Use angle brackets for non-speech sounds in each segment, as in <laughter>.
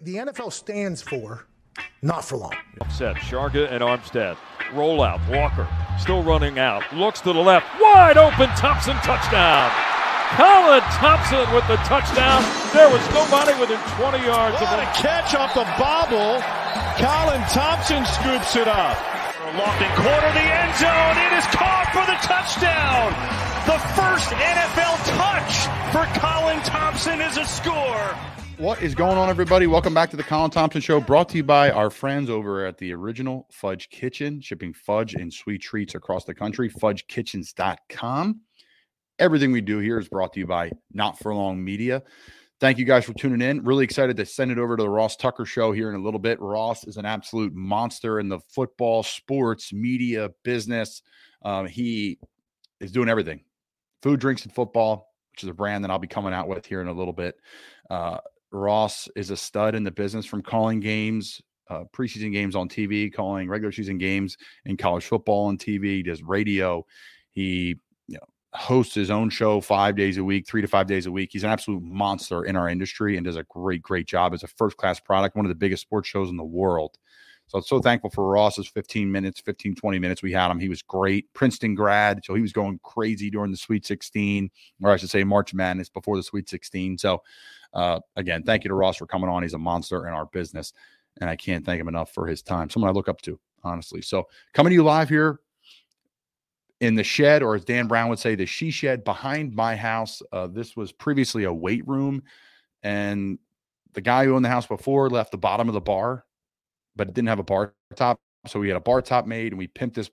The NFL stands for not for long. Set Sharga and Armstead. Roll out. Walker still running out. Looks to the left. Wide open. Thompson touchdown. Colin Thompson with the touchdown. There was nobody within 20 yards what of a him. catch off the bobble. Colin Thompson scoops it up. Lofton corner the end zone. It is caught for the touchdown. The first NFL touch for Colin Thompson is a score. What is going on, everybody? Welcome back to the Colin Thompson Show, brought to you by our friends over at the Original Fudge Kitchen, shipping fudge and sweet treats across the country. FudgeKitchens.com. Everything we do here is brought to you by Not For Long Media. Thank you guys for tuning in. Really excited to send it over to the Ross Tucker Show here in a little bit. Ross is an absolute monster in the football, sports, media business. Um, he is doing everything food, drinks, and football, which is a brand that I'll be coming out with here in a little bit. Uh, Ross is a stud in the business from calling games, uh, preseason games on TV, calling regular season games in college football on TV. He does radio. He you know, hosts his own show five days a week, three to five days a week. He's an absolute monster in our industry and does a great, great job. as a first class product, one of the biggest sports shows in the world. So I'm so thankful for Ross's 15 minutes, 15, 20 minutes we had him. He was great. Princeton grad. So he was going crazy during the Sweet 16, or I should say March Madness before the Sweet 16. So uh, again, thank you to Ross for coming on. He's a monster in our business. And I can't thank him enough for his time. Someone I look up to, honestly. So coming to you live here in the shed, or as Dan Brown would say, the she shed behind my house. Uh, this was previously a weight room. And the guy who owned the house before left the bottom of the bar but it didn't have a bar top. So we had a bar top made and we pimped this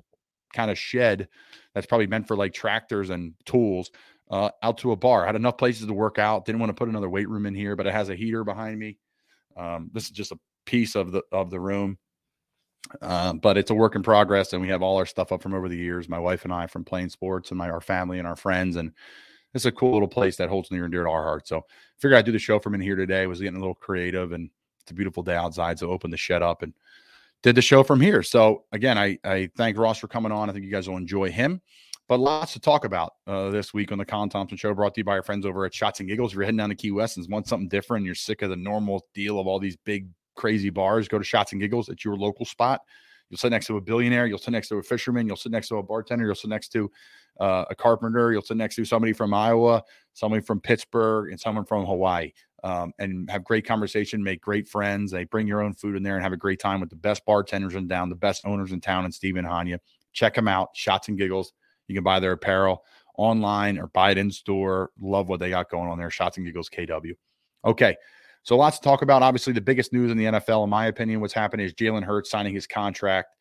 kind of shed that's probably meant for like tractors and tools uh, out to a bar. I had enough places to work out. Didn't want to put another weight room in here, but it has a heater behind me. Um, this is just a piece of the of the room, uh, but it's a work in progress, and we have all our stuff up from over the years. My wife and I from playing sports, and my our family and our friends, and it's a cool little place that holds near and dear to our heart. So, figured I'd do the show from in here today. Was getting a little creative and it's a beautiful day outside, so opened the shed up and did the show from here. So again, I I thank Ross for coming on. I think you guys will enjoy him. But lots to talk about uh, this week on the Colin Thompson Show, brought to you by our friends over at Shots and Giggles. If you're heading down to Key West and want something different, you're sick of the normal deal of all these big crazy bars, go to Shots and Giggles. at your local spot. You'll sit next to a billionaire. You'll sit next to a fisherman. You'll sit next to a bartender. You'll sit next to uh, a carpenter. You'll sit next to somebody from Iowa, somebody from Pittsburgh, and someone from Hawaii um, and have great conversation, make great friends. They bring your own food in there and have a great time with the best bartenders in town, the best owners in town, and Stephen Hanya. Check them out, Shots and Giggles. You can buy their apparel online or buy it in store. Love what they got going on there. Shots and Giggles KW. Okay. So lots to talk about. Obviously, the biggest news in the NFL, in my opinion, what's happening is Jalen Hurts signing his contract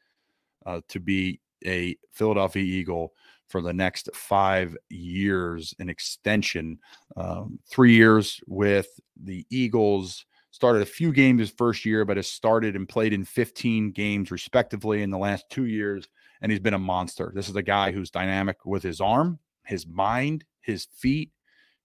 uh, to be a Philadelphia Eagle for the next five years, an extension. Um, three years with the Eagles. Started a few games his first year, but has started and played in 15 games respectively in the last two years. And he's been a monster. This is a guy who's dynamic with his arm, his mind, his feet.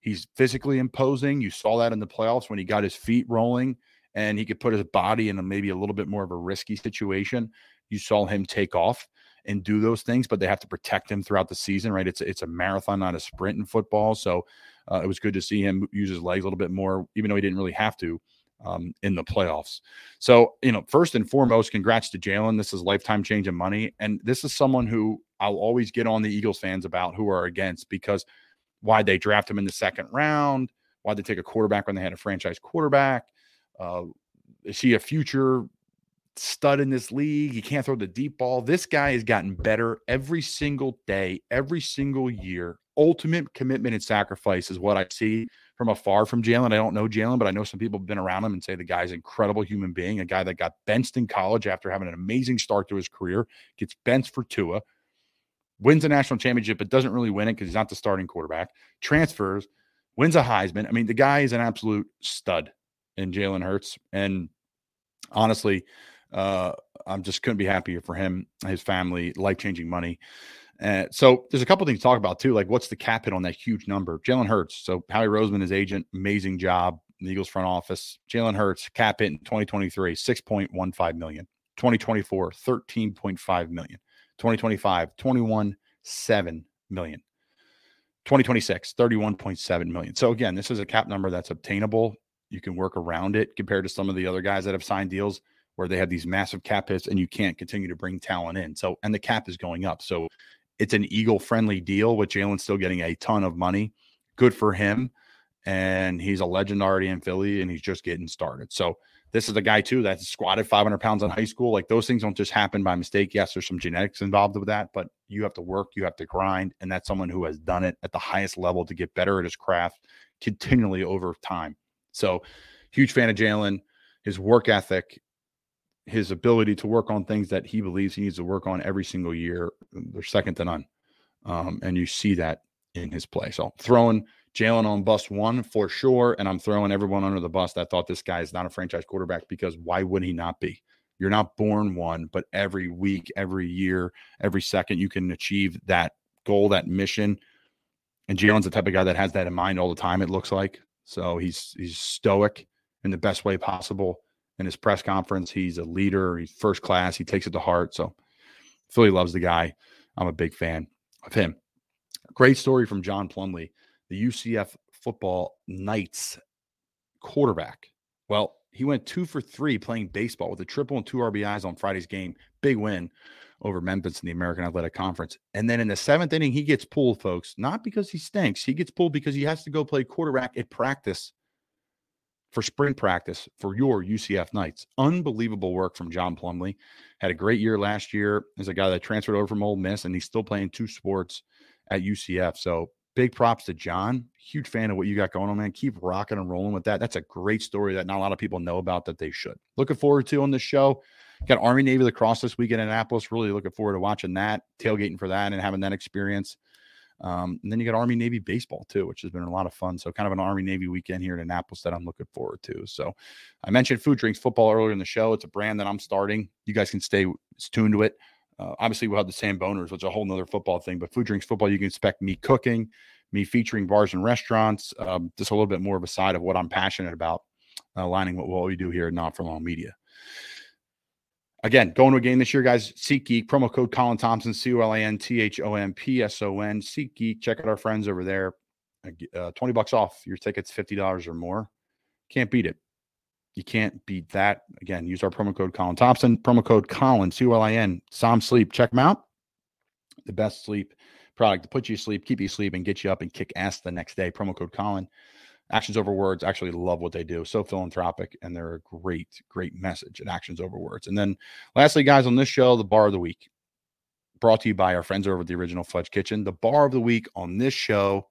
He's physically imposing. You saw that in the playoffs when he got his feet rolling and he could put his body in a maybe a little bit more of a risky situation. You saw him take off and do those things, but they have to protect him throughout the season, right? It's it's a marathon, not a sprint in football. So uh, it was good to see him use his legs a little bit more, even though he didn't really have to um, in the playoffs. So you know, first and foremost, congrats to Jalen. This is lifetime change in money, and this is someone who I'll always get on the Eagles fans about who are against because why they draft him in the second round, why they take a quarterback when they had a franchise quarterback. Uh, is he a future stud in this league. He can't throw the deep ball. This guy has gotten better every single day, every single year. Ultimate commitment and sacrifice is what I see from afar from Jalen. I don't know Jalen, but I know some people have been around him and say the guy's an incredible human being, a guy that got benched in college after having an amazing start to his career, gets benched for Tua, wins a national championship, but doesn't really win it because he's not the starting quarterback, transfers, wins a Heisman. I mean, the guy is an absolute stud in Jalen Hurts. And honestly, uh, I'm just couldn't be happier for him, his family, life changing money. Uh, so there's a couple things to talk about too, like what's the cap hit on that huge number? Jalen Hurts. So Howie Roseman, his agent, amazing job. The Eagles front office. Jalen Hurts cap hit in 2023, 6.15 million. 2024, 13.5 million. 2025, 21.7 million. 2026, 31.7 million. So again, this is a cap number that's obtainable You can work around it compared to some of the other guys that have signed deals where they have these massive cap hits and you can't continue to bring talent in. So, and the cap is going up. So, it's an Eagle friendly deal with Jalen still getting a ton of money. Good for him. And he's a legend already in Philly and he's just getting started. So, this is a guy too that squatted 500 pounds in high school. Like those things don't just happen by mistake. Yes, there's some genetics involved with that, but you have to work, you have to grind, and that's someone who has done it at the highest level to get better at his craft continually over time. So, huge fan of Jalen, his work ethic, his ability to work on things that he believes he needs to work on every single year. They're second to none, um, and you see that in his play. So, throwing Jalen on bus one for sure. And I'm throwing everyone under the bus that thought this guy is not a franchise quarterback because why would he not be? You're not born one, but every week, every year, every second, you can achieve that goal, that mission. And Jalen's the type of guy that has that in mind all the time, it looks like. So he's he's stoic in the best way possible. In his press conference, he's a leader, he's first class, he takes it to heart. So Philly loves the guy. I'm a big fan of him. Great story from John Plumlee, the UCF football Knights quarterback. Well, he went two for three playing baseball with a triple and two RBIs on Friday's game. Big win over Memphis in the American Athletic Conference. And then in the seventh inning, he gets pulled, folks, not because he stinks. He gets pulled because he has to go play quarterback at practice for spring practice for your UCF Knights. Unbelievable work from John Plumlee. Had a great year last year as a guy that transferred over from Ole Miss, and he's still playing two sports at UCF. So big props to John. Huge fan of what you got going on, man. Keep rocking and rolling with that. That's a great story that not a lot of people know about that they should. Looking forward to on this show. Got Army Navy lacrosse this weekend in Annapolis. Really looking forward to watching that, tailgating for that, and having that experience. Um, and then you got Army Navy baseball too, which has been a lot of fun. So kind of an Army Navy weekend here in Annapolis that I'm looking forward to. So I mentioned Food Drinks Football earlier in the show. It's a brand that I'm starting. You guys can stay tuned to it. Uh, obviously, we'll have the Sam Boners, which is a whole nother football thing. But Food Drinks Football, you can expect me cooking, me featuring bars and restaurants, um, just a little bit more of a side of what I'm passionate about, uh, aligning with what we do here at Not For Long Media. Again, going to a game this year, guys. SeatGeek, promo code Colin Thompson, C O L I N T H O M P S O N. SeatGeek, check out our friends over there. Uh, 20 bucks off your tickets, $50 or more. Can't beat it. You can't beat that. Again, use our promo code Colin Thompson, promo code Colin, C O L I N, Som Sleep. Check them out. The best sleep product to put you to sleep, keep you asleep, and get you up and kick ass the next day. Promo code Colin. Actions over words. Actually, love what they do. So philanthropic, and they're a great, great message. And actions over words. And then, lastly, guys, on this show, the bar of the week, brought to you by our friends over at the Original Fudge Kitchen. The bar of the week on this show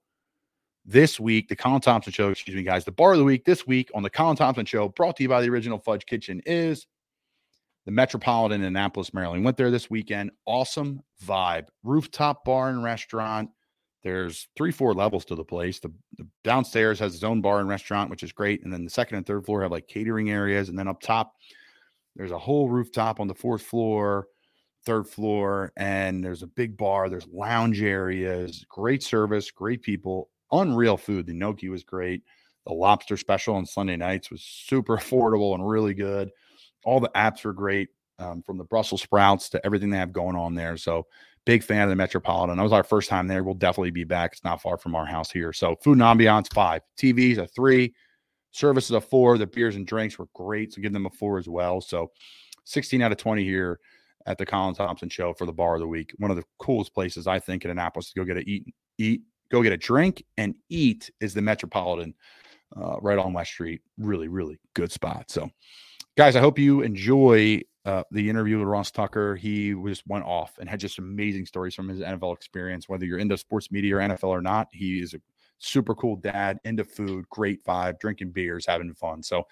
this week, the Colin Thompson Show. Excuse me, guys. The bar of the week this week on the Colin Thompson Show, brought to you by the Original Fudge Kitchen, is the Metropolitan in Annapolis, Maryland. Went there this weekend. Awesome vibe. Rooftop bar and restaurant. There's three, four levels to the place. The, the, downstairs has its own bar and restaurant, which is great. And then the second and third floor have like catering areas. And then up top, there's a whole rooftop on the fourth floor, third floor, and there's a big bar. There's lounge areas, great service, great people, unreal food. The gnocchi was great. The lobster special on Sunday nights was super <laughs> affordable and really good all the apps were great um, from the Brussels sprouts to everything they have going on there. So big fan of the Metropolitan. That was our first time there. We'll definitely be back. It's not far from our house here. So food and ambiance five, TVs a three, services a four. The beers and drinks were great, so give them a four as well. So 16 out of 20 here at the Colin Thompson Show for the bar of the week. One of the coolest places I think in Annapolis to go get a eat, eat, go get a drink and eat is the Metropolitan. Uh, right on West Street. Really, really good spot. So guys, I hope you enjoy uh, the interview with Ross Tucker. He just went off and had just amazing stories from his NFL experience. Whether you're into sports media or NFL or not, he is a super cool dad, into food, great vibe, drinking beers, having fun. So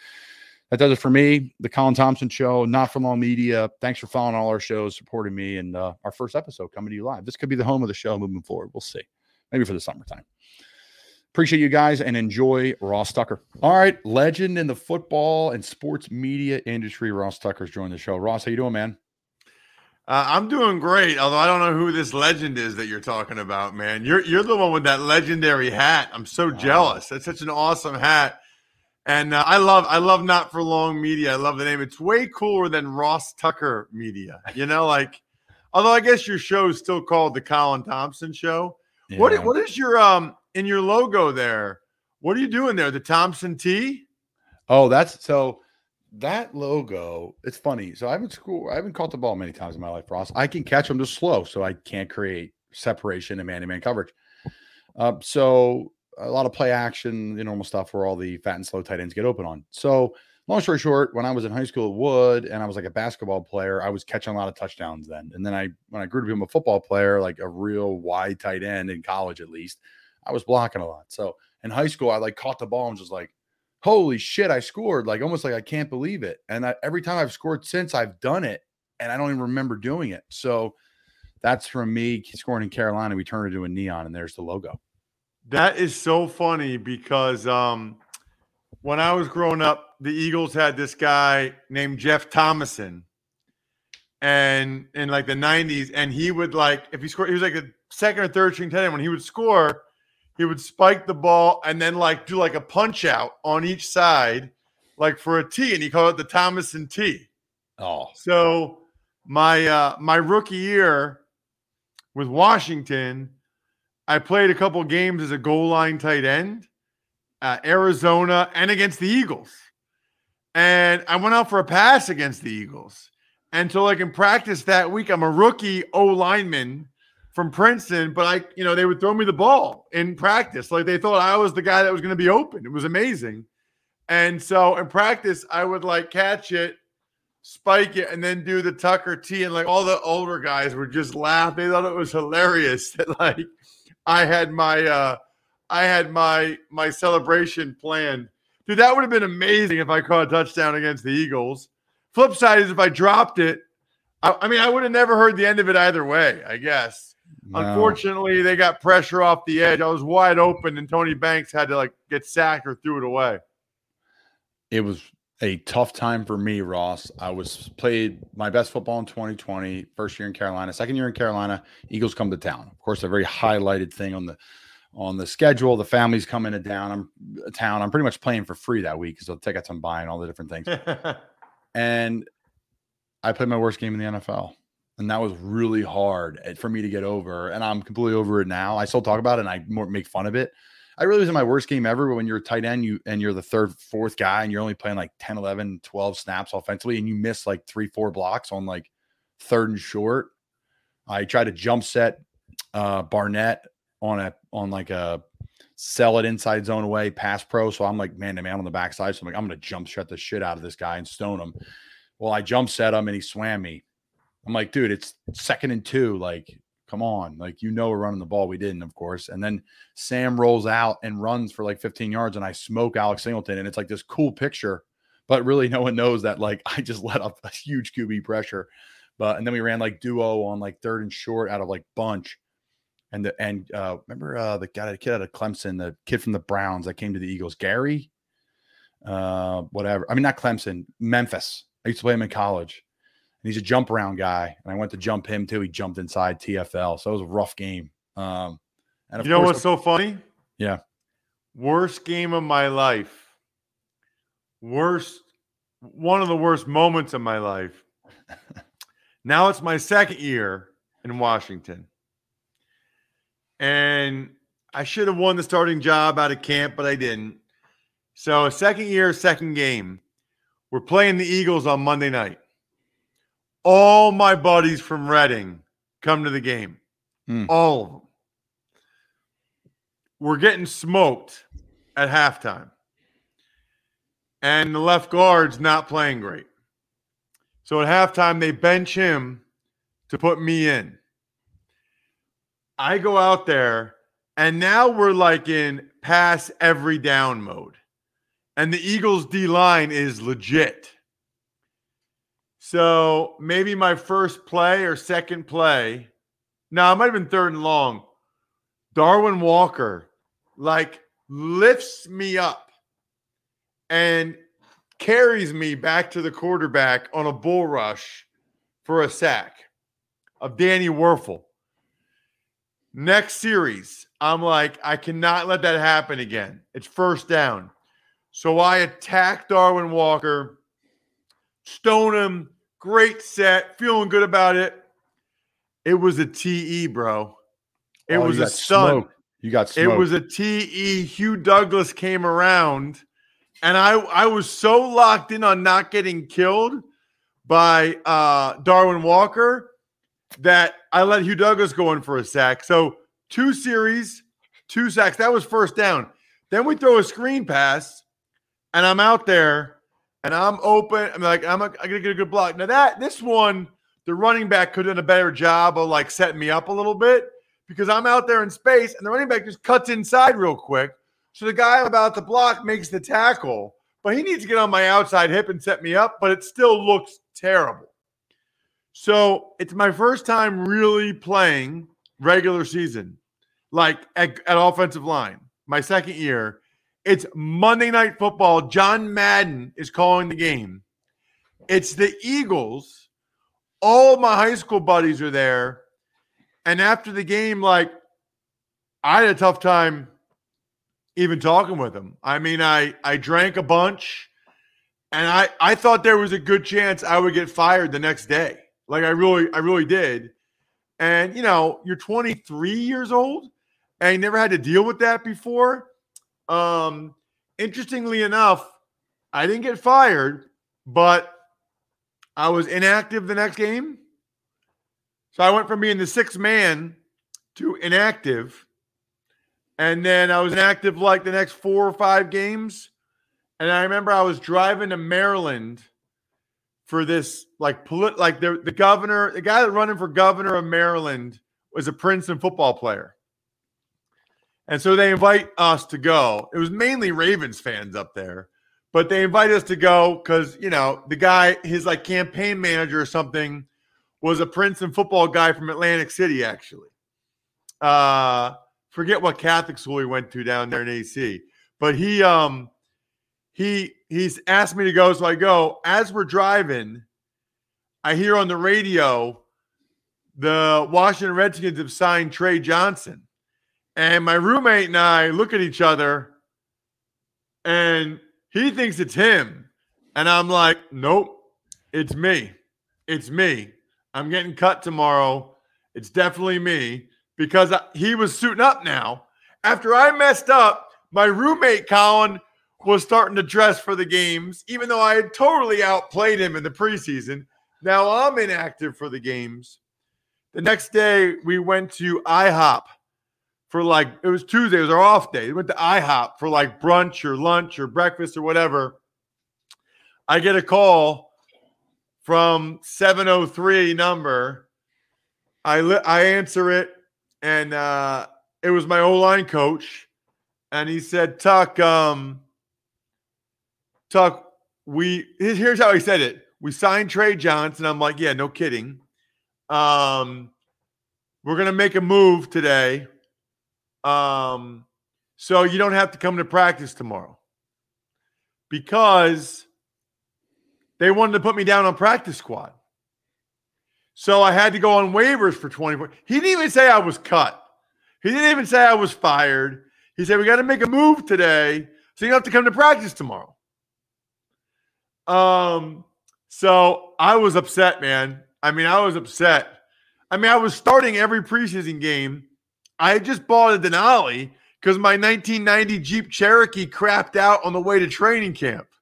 that does it for me. The Colin Thompson Show, Not For Long Media. Thanks for following all our shows, supporting me, and uh, our first episode coming to you live. This could be the home of the show moving forward. We'll see. Maybe for the summertime. Appreciate you guys and enjoy Ross Tucker. All right, legend in the football and sports media industry. Ross Tucker's joined the show. Ross, how you doing, man? Uh, I'm doing great, although I don't know who this legend is that you're talking about, man. You're you're the one with that legendary hat. I'm so jealous. That's such an awesome hat, and uh, I love I love not for long media. I love the name. It's way cooler than Ross Tucker Media. You know, like although I guess your show is still called the Colin Thompson Show. Yeah. What what is your um in your logo there. What are you doing there? The Thompson T? Oh, that's so that logo. It's funny. So I haven't school. I haven't caught the ball many times in my life, Ross. I can catch them just slow, so I can't create separation and man-to-man coverage. Uh, so a lot of play action, the normal stuff where all the fat and slow tight ends get open on. So long story short, when I was in high school at Wood and I was like a basketball player, I was catching a lot of touchdowns then. And then I, when I grew to become a football player, like a real wide tight end in college at least, I was blocking a lot. So in high school, I like caught the ball and just like, holy shit, I scored. Like almost like I can't believe it. And I, every time I've scored since, I've done it and I don't even remember doing it. So that's from me scoring in Carolina. We turned it into a neon and there's the logo. That is so funny because um, when I was growing up, the Eagles had this guy named Jeff Thomason, and in like the '90s, and he would like if he scored, he was like a second or third string tight end. When he would score, he would spike the ball and then like do like a punch out on each side, like for a T, and he called it the Thomason T. Oh, So my uh, my rookie year with Washington, I played a couple games as a goal line tight end, uh, Arizona, and against the Eagles. And I went out for a pass against the Eagles. And so, like in practice that week, I'm a rookie O lineman from Princeton, but I, you know, they would throw me the ball in practice. Like they thought I was the guy that was going to be open. It was amazing. And so in practice, I would like catch it, spike it, and then do the Tucker T. And like all the older guys would just laugh. They thought it was hilarious <laughs> that like I had my uh I had my my celebration planned. Dude, that would have been amazing if I caught a touchdown against the Eagles. Flip side is if I dropped it, I, I mean, I would have never heard the end of it either way, I guess. No. Unfortunately, they got pressure off the edge. I was wide open, and Tony Banks had to like get sacked or threw it away. it was a tough time for me, Ross. I was played my best football in 2020, first year in Carolina, second year in Carolina. Eagles come to town. Of course, a very highlighted thing on the on the schedule. The family's coming to down. I'm uh, town. I'm pretty much playing for free that week because the tickets I'm buying, all the different things. <laughs> and I played my worst game in the NFL. And that was really hard eh, for me to get over. And I'm completely over it now. I still talk about it and I more make fun of it. I really was in my worst game ever. But when you're a tight end, you and you're the third, fourth guy, and you're only playing like 10, 11, 12 snaps offensively, and you miss like three, four blocks on like third and short. I tried to jump set uh Barnett on a on like a sell it inside zone away pass pro. So I'm like man to man on the backside. So I'm like, I'm gonna jump shut the shit out of this guy and stone him. Well, I jump set him and he swam me. I'm like, dude, it's second and two. Like, come on. Like, you know, we're running the ball. We didn't, of course. And then Sam rolls out and runs for like 15 yards, and I smoke Alex Singleton. And it's like this cool picture, but really no one knows that like <laughs> I just let up a huge QB pressure. But and then we ran like duo on like third and short out of like bunch. And the and uh remember uh the guy the kid out of Clemson, the kid from the Browns that came to the Eagles, Gary, uh, whatever. I mean, not Clemson, Memphis. I used to play him in college. And he's a jump around guy. And I went to jump him too. He jumped inside TFL. So it was a rough game. Um, and of you know course, what's so funny? Yeah. Worst game of my life. Worst, one of the worst moments of my life. <laughs> now it's my second year in Washington. And I should have won the starting job out of camp, but I didn't. So, second year, second game. We're playing the Eagles on Monday night. All my buddies from Reading come to the game. Hmm. All of them. We're getting smoked at halftime. And the left guard's not playing great. So at halftime, they bench him to put me in. I go out there, and now we're like in pass every down mode. And the Eagles D line is legit. So maybe my first play or second play. No, it might have been third and long. Darwin Walker like lifts me up and carries me back to the quarterback on a bull rush for a sack of Danny Wuerffel. Next series, I'm like, I cannot let that happen again. It's first down. So I attack Darwin Walker, stone him, great set, feeling good about it. It was a TE, bro. It Oh, was a stun. smoked. You got It was a TE. Hugh Douglas came around and I I was so locked in on not getting killed by uh, Darwin Walker that I let Hugh Douglas go in for a sack. So two series, two sacks. That was first down. Then we throw a screen pass, and I'm out there, and I'm open. I'm like, I'm, a, I'm gonna get a good block. Now that this one, the running back could have done a better job of like setting me up a little bit because I'm out there in space, and the running back just cuts inside real quick. So the guy about the block makes the tackle, but he needs to get on my outside hip and set me up, but it still looks terrible. So it's my first time really playing regular season, like at, at offensive line, my second year. It's Monday Night Football. John Madden is calling the game. It's the Eagles. All my high school buddies are there. And after the game, like, I had a tough time even talking with them. I mean, I I drank a bunch, and I I thought there was a good chance I would get fired the next day. Like I really I really did. And you know, you're 23 years old, and you never had to deal with that before. Um, interestingly enough, I didn't get fired, but I was inactive the next game. So I went from being the sixth man to inactive and then I was inactive like the next four or five games. And I remember I was driving to Maryland for this, like, polit- like the, the governor, the guy that running for governor of Maryland was a Princeton football player. And so they invite us to go. It was mainly Ravens fans up there, but they invite us to go because, you know, the guy, his like campaign manager or something was a Princeton football guy from Atlantic City, actually. Uh, forget what Catholic school he went to down there in AC. But he um he he's asked me to go, so I go. As we're driving, I hear on the radio the Washington Redskins have signed Tre Johnson. And my roommate and I look at each other and he thinks it's him. And I'm like, nope, it's me. It's me. I'm getting cut tomorrow. It's definitely me because he was suiting up now. After I messed up, my roommate Colin was starting to dress for the games, even though I had totally outplayed him in the preseason. Now I'm inactive for the games. The next day, we went to IHOP for like, it was Tuesday, it was our off day. We went to IHOP for like brunch or lunch or breakfast or whatever. I get a call from 703 number. I, li- I answer it and uh, it was my O line coach, and he said, "Tuck, um, Tuck, we here's how he said it. We signed Tre Johnson. I'm like, yeah, no kidding. Um, we're gonna make a move today. Um, so you don't have to come to practice tomorrow because they wanted to put me down on practice squad. So I had to go on waivers for 24. He didn't even say I was cut. He didn't even say I was fired. He said, We got to make a move today. So you don't have to come to practice tomorrow. Um, so I was upset, man. I mean, I was upset. I mean, I was starting every preseason game. I just bought a Denali because my 1990 Jeep Cherokee crapped out on the way to training camp. <laughs>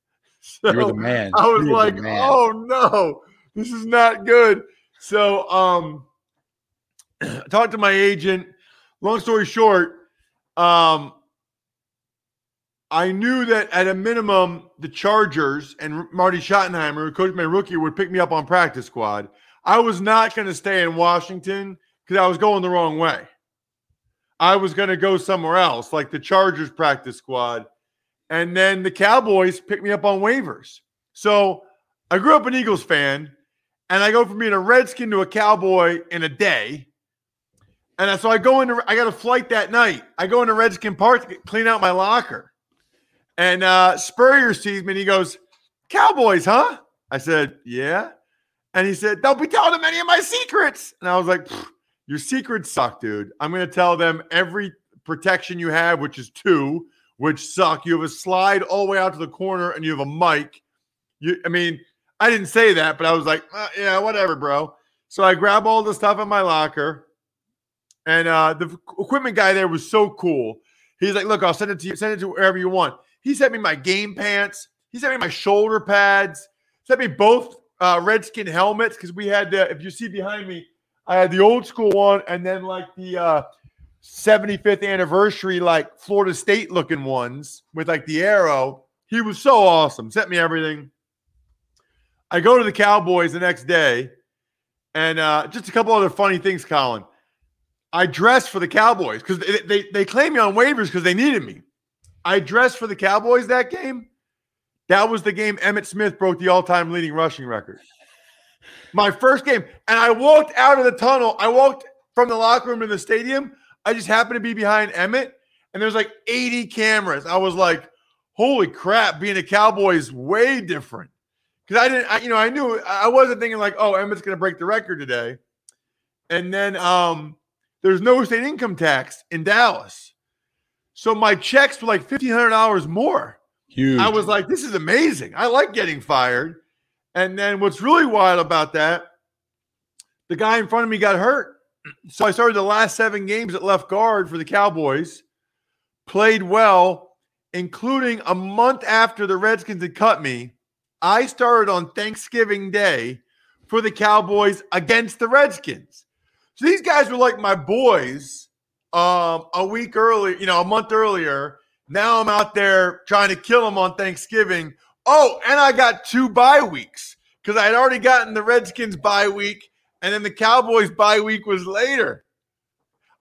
So You're the man. I was You're like, oh no, this is not good. So, um, <clears throat> talked to my agent. Long story short, um, I knew that at a minimum, the Chargers and Marty Schottenheimer, who coached my rookie, would pick me up on practice squad. I was not going to stay in Washington because I was going the wrong way. I was going to go somewhere else, like the Chargers practice squad. And then the Cowboys picked me up on waivers. So I grew up an Eagles fan and I go from being a Redskin to a Cowboy in a day. And so I go into, I got a flight that night. I go into Redskin Park to clean out my locker. And uh, Spurrier sees me and he goes, Cowboys, huh? I said, yeah. And he said, don't be telling them any of my secrets. And I was like, your secrets suck, dude. I'm going to tell them every protection you have, which is two, which suck. You have a slide all the way out to the corner and you have a mic. You, I mean, I didn't say that, but I was like, uh, yeah, whatever, bro. So I grab all the stuff in my locker, and uh, the equipment guy there was so cool. He's like, look, I'll send it to you, send it to wherever you want. He sent me my game pants. He sent me my shoulder pads. Sent me both uh, Redskin helmets because we had the. If you see behind me, I had the old school one, and then like the uh, 75th anniversary, like Florida State looking ones with like the arrow. He was so awesome. Sent me everything. I go to the Cowboys the next day, and uh, just a couple other funny things, Colin. I dressed for the Cowboys because they, they they me on waivers because they needed me. I dressed for the Cowboys that game. That was the game Emmitt Smith broke the all-time leading rushing record. My first game, and I walked out of the tunnel. I walked from the locker room to the stadium. I just happened to be behind Emmitt, and there's like 80 cameras. I was like, "Holy crap!" Being a Cowboy is way different because I didn't, I, you know, I knew I wasn't thinking like, "Oh, Emmitt's going to break the record today," and then um, there's no state income tax in Dallas, so my checks were like fifteen hundred dollars more. Huge. I was like, this is amazing. I like getting fired. And then what's really wild about that, the guy in front of me got hurt. So I started the last seven games at left guard for the Cowboys, played well, including a month after the Redskins had cut me. I started on Thanksgiving Day for the Cowboys against the Redskins. So these guys were like my boys um, a week earlier, you know, a month earlier. Now I'm out there trying to kill them on Thanksgiving. Oh, and I got two bye weeks because I had already gotten the Redskins bye week, and then the Cowboys bye week was later.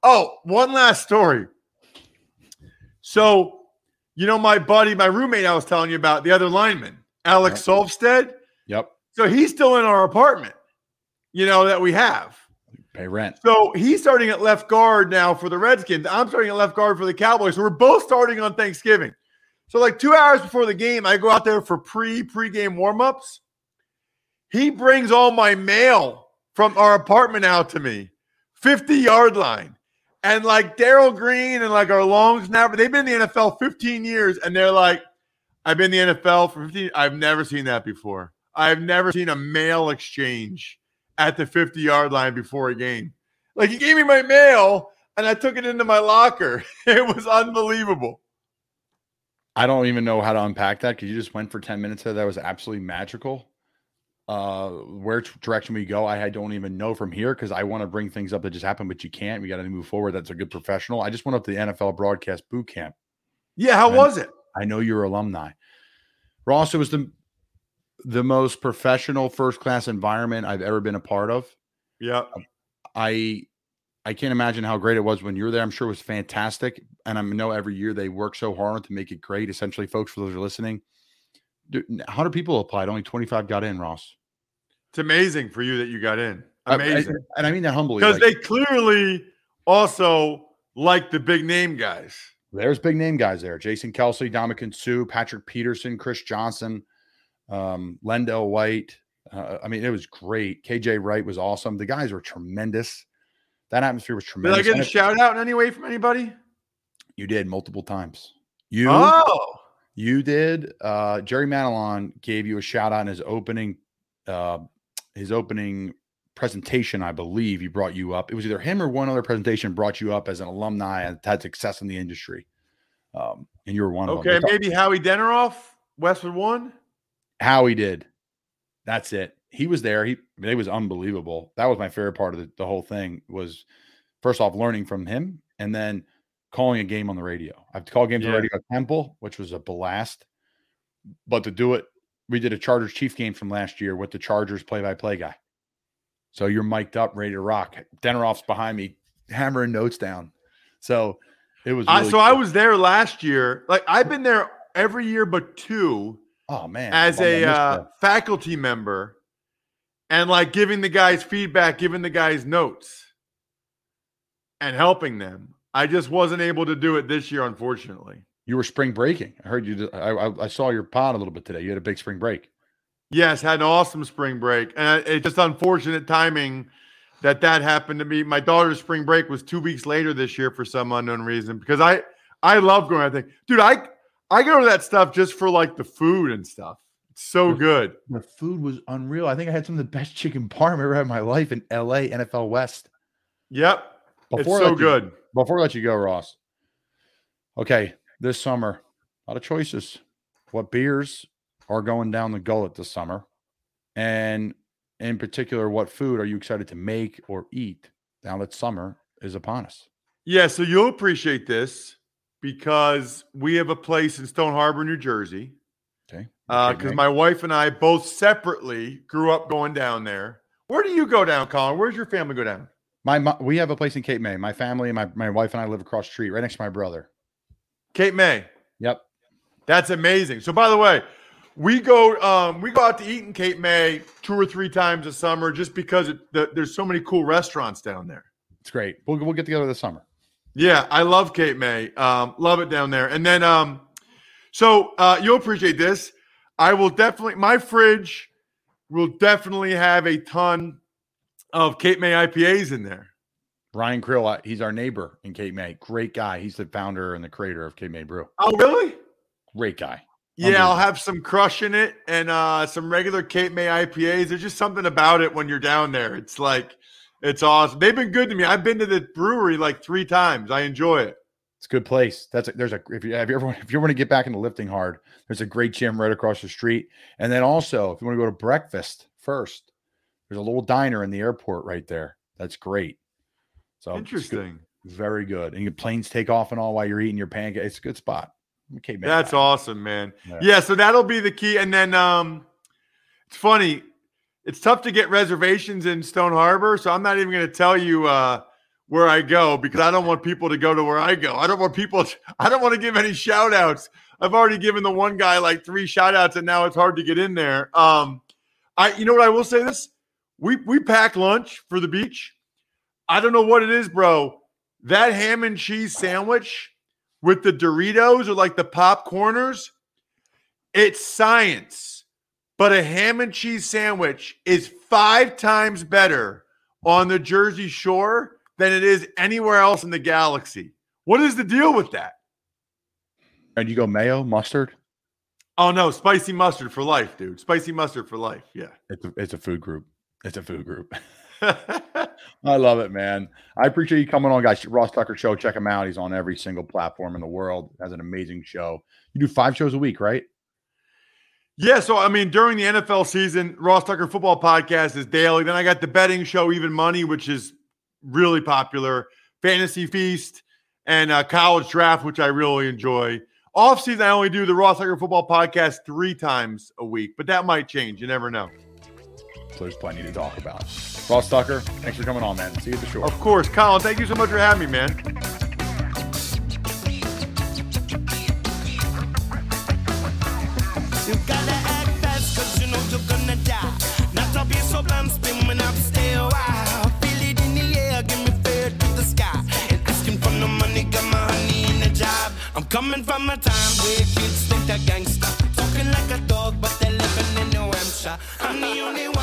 Oh, one last story. So, you know, my buddy, my roommate, I was telling you about, the other lineman, Alex Sulfsted. Yep. So he's still in our apartment, you know, that we have. Pay rent. So he's starting at left guard now for the Redskins. I'm starting at left guard for the Cowboys. So we're both starting on Thanksgiving. So like two hours before the game, I go out there for pre pre-game warm-ups. He brings all my mail from our apartment out to me, 50 yard line. And like Darrell Green and like our long snapper, they've been in the NFL 15 years, and they're like, I've been in the NFL for 15. I've never seen that before. I've never seen a mail exchange at the 50 yard line before a game. Like he gave me my mail and I took it into my locker. <laughs> It was unbelievable. I don't even know how to unpack that because you just went for 10 minutes there. That was absolutely magical. Uh, where t- direction we go, I, I don't even know from here because I want to bring things up that just happened, but you can't. We got to move forward. That's a good professional. I just went up to the NFL broadcast boot camp. Yeah, how And- was it? I know you're alumni. Ross, it was the the most professional first class environment I've ever been a part of. Yeah. I I can't imagine how great it was when you were there. I'm sure it was fantastic. And I know every year they work so hard to make it great. Essentially, folks, for those who are listening, 100 people applied, only 25 got in, Ross. It's amazing for you that you got in. I- I- Amazing. and I mean that humbly. Because like, they clearly also like the big name guys. there's big name guys there Jason Kelce, Ndamukong Suh, Patrick Peterson, Chris Johnson, um, LenDale White. Uh, I mean, it was great. KJ Wright was awesome. The guys were tremendous. That atmosphere was tremendous. Did I get a shout out in any way from anybody? you did multiple times. You Oh, You did. Uh, Jerry Manalon gave you a shout out in his opening, uh, his opening presentation. I believe he brought you up. It was either him or one other presentation brought you up as an alumni and had success in the industry. Um, and you were one of them. okay. Maybe Howie Deneroff, Westwood One. Howie did. That's it. He was there. He it was unbelievable. That was my favorite part of the, the whole thing was first off learning from him and then calling a game on the radio. I've called games on the radio at Temple, which was a blast. But to do it, we did a Chargers Chief game from last year with the Chargers play by play guy. So you're mic'd up, ready to rock. Deneroff's behind me, hammering notes down. So it was I, really so I was there last year. Like I've been there every year but two oh man as a uh, faculty member, and like giving the guys feedback, giving the guys notes, and helping them. I just wasn't able to do it this year, unfortunately. you were spring breaking. I heard you. I, I, I saw your pod a little bit today. You had a big spring break. Yes, had an awesome spring break, and uh, it's just unfortunate timing that that happened to me. My daughter's spring break was two weeks later this year for some unknown reason. Because I I love going. I think, dude, I I go to that stuff just for like the food and stuff. So good. The food was unreal. I think I had some of the best <laughs> chicken parm I've ever had in my life in LA, NFL West. Yep, Before it's so let you- good. Before I let you go, Ross. Okay, this summer, A lot of choices. What beers are going down the gullet this summer? And in particular, what food are you excited to make or eat now that summer is upon us? Yeah, so you'll appreciate this because we have a place in Stone Harbor, New Jersey. Okay. Because Okay, my wife and I both separately grew up going down there. Where do you go down, Colin? Where's your family go down? My, mo- we have a place in Cape May. My family and my, my wife and I live across the street, right next to my brother. Cape May. Yep. That's amazing. So, by the way, we go um, we go out to eat in Cape May two or three times a summer just because it, the, there's so many cool restaurants down there. It's great. We'll, we'll get together this summer. Yeah, I love Cape May. Um, love it down there. And then, um, so uh, you'll appreciate this. I will definitely, my fridge will definitely have a ton of Cape May IPAs in there. Ryan Krill, uh, he's our neighbor in Cape May. Great guy. He's the founder and the creator of Cape May Brew. Oh, really? Great guy. Yeah, I'll have some crush in it and uh, some regular Cape May IPAs. There's just something about it when you're down there. It's like, it's awesome. They've been good to me. I've been to the brewery like three times. I enjoy it. It's a good place. That's a, there's a if you have you ever if you want to get back into lifting hard, there's a great gym right across the street. And then also, if you want to go to breakfast first, there's a little diner in the airport right there. That's great. So good- Interesting. very good. And your planes take off and all while you're eating your pancake. It's a good spot. Okay, man. That's awesome, man. Yeah. Yeah. so that'll be the key. And then um it's funny, it's tough to get reservations in Stone Harbor, so I'm not even gonna tell you uh where I go because I don't want people to go to where I go. I don't want people to, <laughs> I don't want to give any shout outs. I've already given the one guy like three shout outs and now it's hard to get in there. Um I you know what I will say this? We we pack lunch for the beach. I don't know what it is, bro. That ham and cheese sandwich with the Doritos or like the popcorners, it's science. But a ham and cheese sandwich is five times better on the Jersey Shore than it is anywhere else in the galaxy. What is the deal with that? And you go mayo, mustard. Oh no, spicy mustard for life, dude. Spicy mustard for life. Yeah. It's a, it's a food group. It's a food group. <laughs> <laughs> I love it, man. I appreciate you coming on, guys. Ross Tucker Show. Check him out. He's on every single platform in the world. Has an amazing show. You do five shows a week, right? Yeah, so I mean, during the NFL season, Ross Tucker Football Podcast is daily. Then I got the betting show, Even Money, which is really popular, Fantasy Feast, and uh, College Draft, which I really enjoy. Off season, I only do the Ross Tucker Football Podcast three times a week, but that might change. You never know. So there's plenty to talk about. Ross Tucker, thanks for coming on, man. See you at the shore. Of course, Colin. Thank you so much for having me, man. Coming from a time where kids think they're gangsta. Talking like a dog, but they're living in New Hampshire. I'm the only one